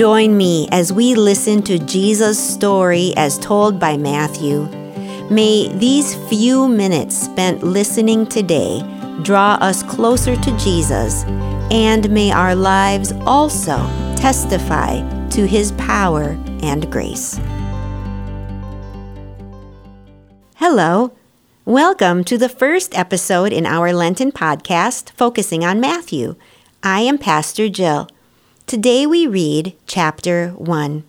Join me as we listen to Jesus' story as told by Matthew. May these few minutes spent listening today draw us closer to Jesus, and may our lives also testify to his power and grace. Hello. Welcome to the first episode in our Lenten podcast focusing on Matthew. I am Pastor Jill. Today we read chapter 1.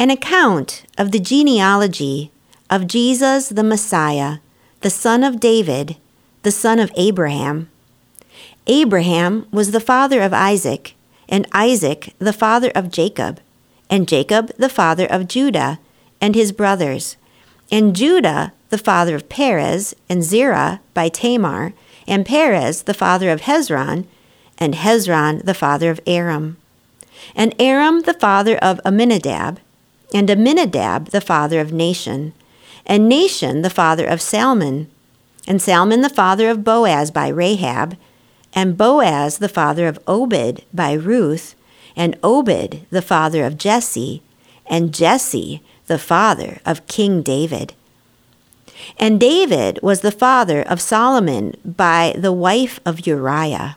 An account of the genealogy of Jesus the Messiah, the son of David, the son of Abraham. Abraham was the father of Isaac, and Isaac the father of Jacob, and Jacob the father of Judah and his brothers, and Judah the father of Perez, and Zerah by Tamar, and Perez the father of Hezron, and Hezron the father of Aram, and Aram the father of Amminadab, and Amminadab the father of Nahshon, and Nahshon the father of Salmon, and Salmon the father of Boaz by Rahab, and Boaz the father of Obed by Ruth, and Obed the father of Jesse, and Jesse the father of King David. And David was the father of Solomon by the wife of Uriah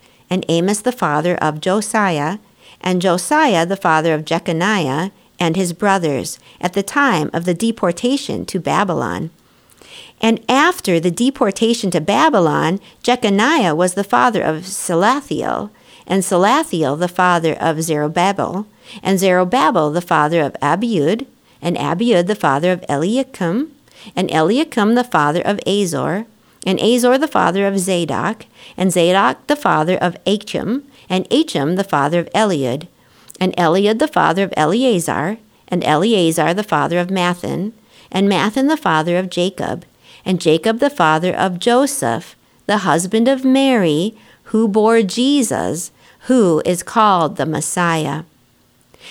and Amos the father of Josiah, and Josiah the father of Jeconiah and his brothers at the time of the deportation to Babylon. And after the deportation to Babylon, Jeconiah was the father of Salathiel, and Salathiel the father of Zerubbabel, and Zerubbabel the father of Abiud, and Abiud the father of Eliakim, and Eliakim the father of Azor, and Azor the father of Zadok, and Zadok the father of Achim, and Achim the father of Eliud, and Eliud the father of Eleazar, and Eleazar the father of Matthan, and Matthan the father of Jacob, and Jacob the father of Joseph, the husband of Mary, who bore Jesus, who is called the Messiah.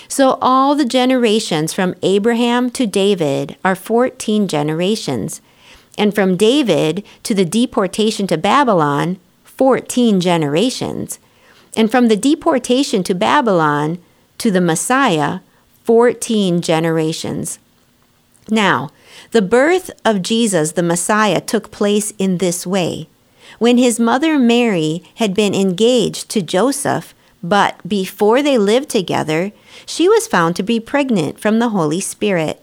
So all the generations from Abraham to David are 14 generations and from David to the deportation to Babylon, 14 generations, and from the deportation to Babylon to the Messiah, 14 generations. Now, the birth of Jesus, the Messiah, took place in this way. When his mother Mary had been engaged to Joseph, but before they lived together, she was found to be pregnant from the Holy Spirit.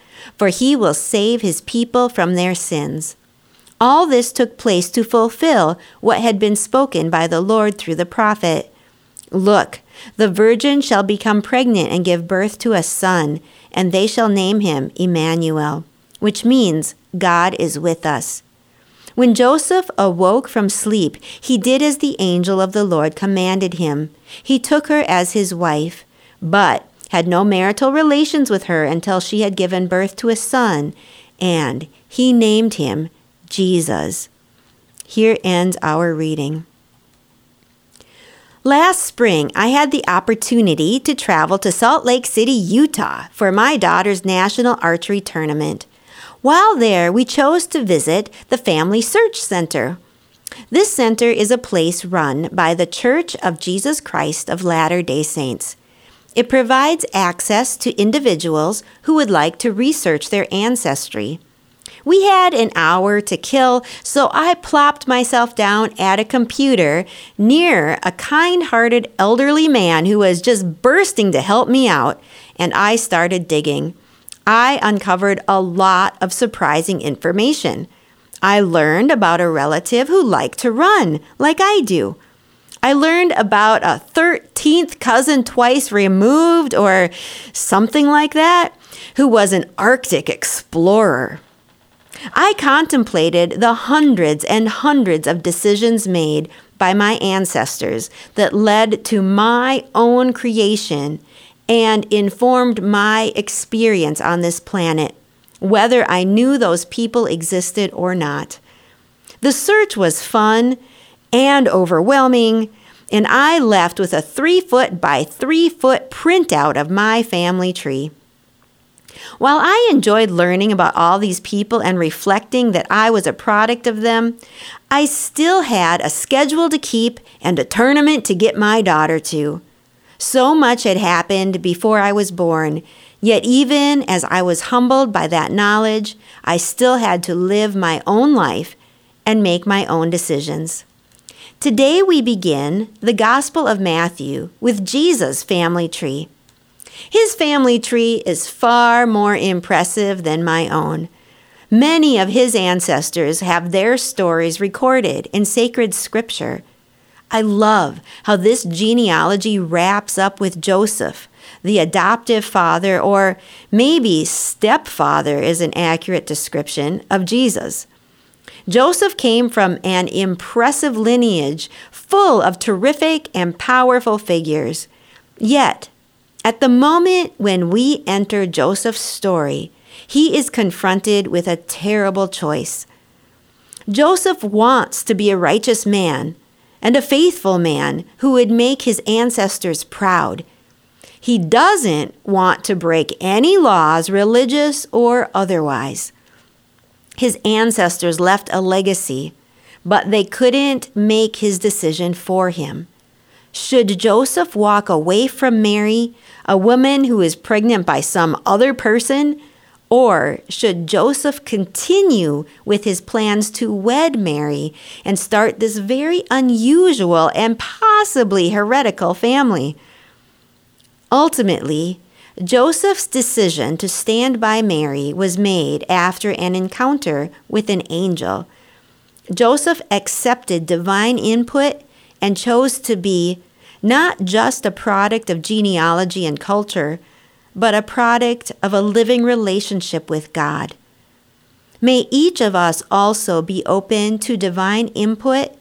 for he will save his people from their sins. All this took place to fulfill what had been spoken by the Lord through the prophet. Look, the virgin shall become pregnant and give birth to a son, and they shall name him Emmanuel, which means God is with us. When Joseph awoke from sleep, he did as the angel of the Lord commanded him. He took her as his wife, but had no marital relations with her until she had given birth to a son, and he named him Jesus. Here ends our reading. Last spring, I had the opportunity to travel to Salt Lake City, Utah for my daughter's national archery tournament. While there, we chose to visit the Family Search Center. This center is a place run by the Church of Jesus Christ of Latter day Saints. It provides access to individuals who would like to research their ancestry. We had an hour to kill, so I plopped myself down at a computer near a kind hearted elderly man who was just bursting to help me out, and I started digging. I uncovered a lot of surprising information. I learned about a relative who liked to run, like I do. I learned about a 13th cousin twice removed, or something like that, who was an Arctic explorer. I contemplated the hundreds and hundreds of decisions made by my ancestors that led to my own creation and informed my experience on this planet, whether I knew those people existed or not. The search was fun and overwhelming, and I left with a three foot by three foot printout of my family tree. While I enjoyed learning about all these people and reflecting that I was a product of them, I still had a schedule to keep and a tournament to get my daughter to. So much had happened before I was born, yet, even as I was humbled by that knowledge, I still had to live my own life and make my own decisions. Today we begin the Gospel of Matthew with Jesus' family tree. His family tree is far more impressive than my own. Many of his ancestors have their stories recorded in sacred scripture. I love how this genealogy wraps up with Joseph, the adoptive father, or maybe stepfather is an accurate description of Jesus. Joseph came from an impressive lineage full of terrific and powerful figures. Yet, at the moment when we enter Joseph's story, he is confronted with a terrible choice. Joseph wants to be a righteous man and a faithful man who would make his ancestors proud. He doesn't want to break any laws, religious or otherwise. His ancestors left a legacy, but they couldn't make his decision for him. Should Joseph walk away from Mary, a woman who is pregnant by some other person? Or should Joseph continue with his plans to wed Mary and start this very unusual and possibly heretical family? Ultimately, Joseph's decision to stand by Mary was made after an encounter with an angel. Joseph accepted divine input and chose to be not just a product of genealogy and culture, but a product of a living relationship with God. May each of us also be open to divine input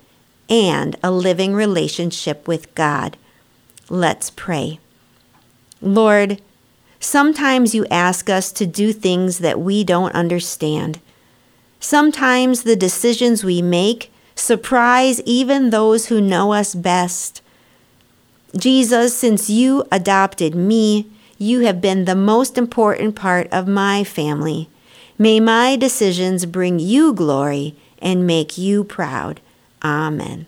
and a living relationship with God. Let's pray. Lord, sometimes you ask us to do things that we don't understand. Sometimes the decisions we make surprise even those who know us best. Jesus, since you adopted me, you have been the most important part of my family. May my decisions bring you glory and make you proud. Amen.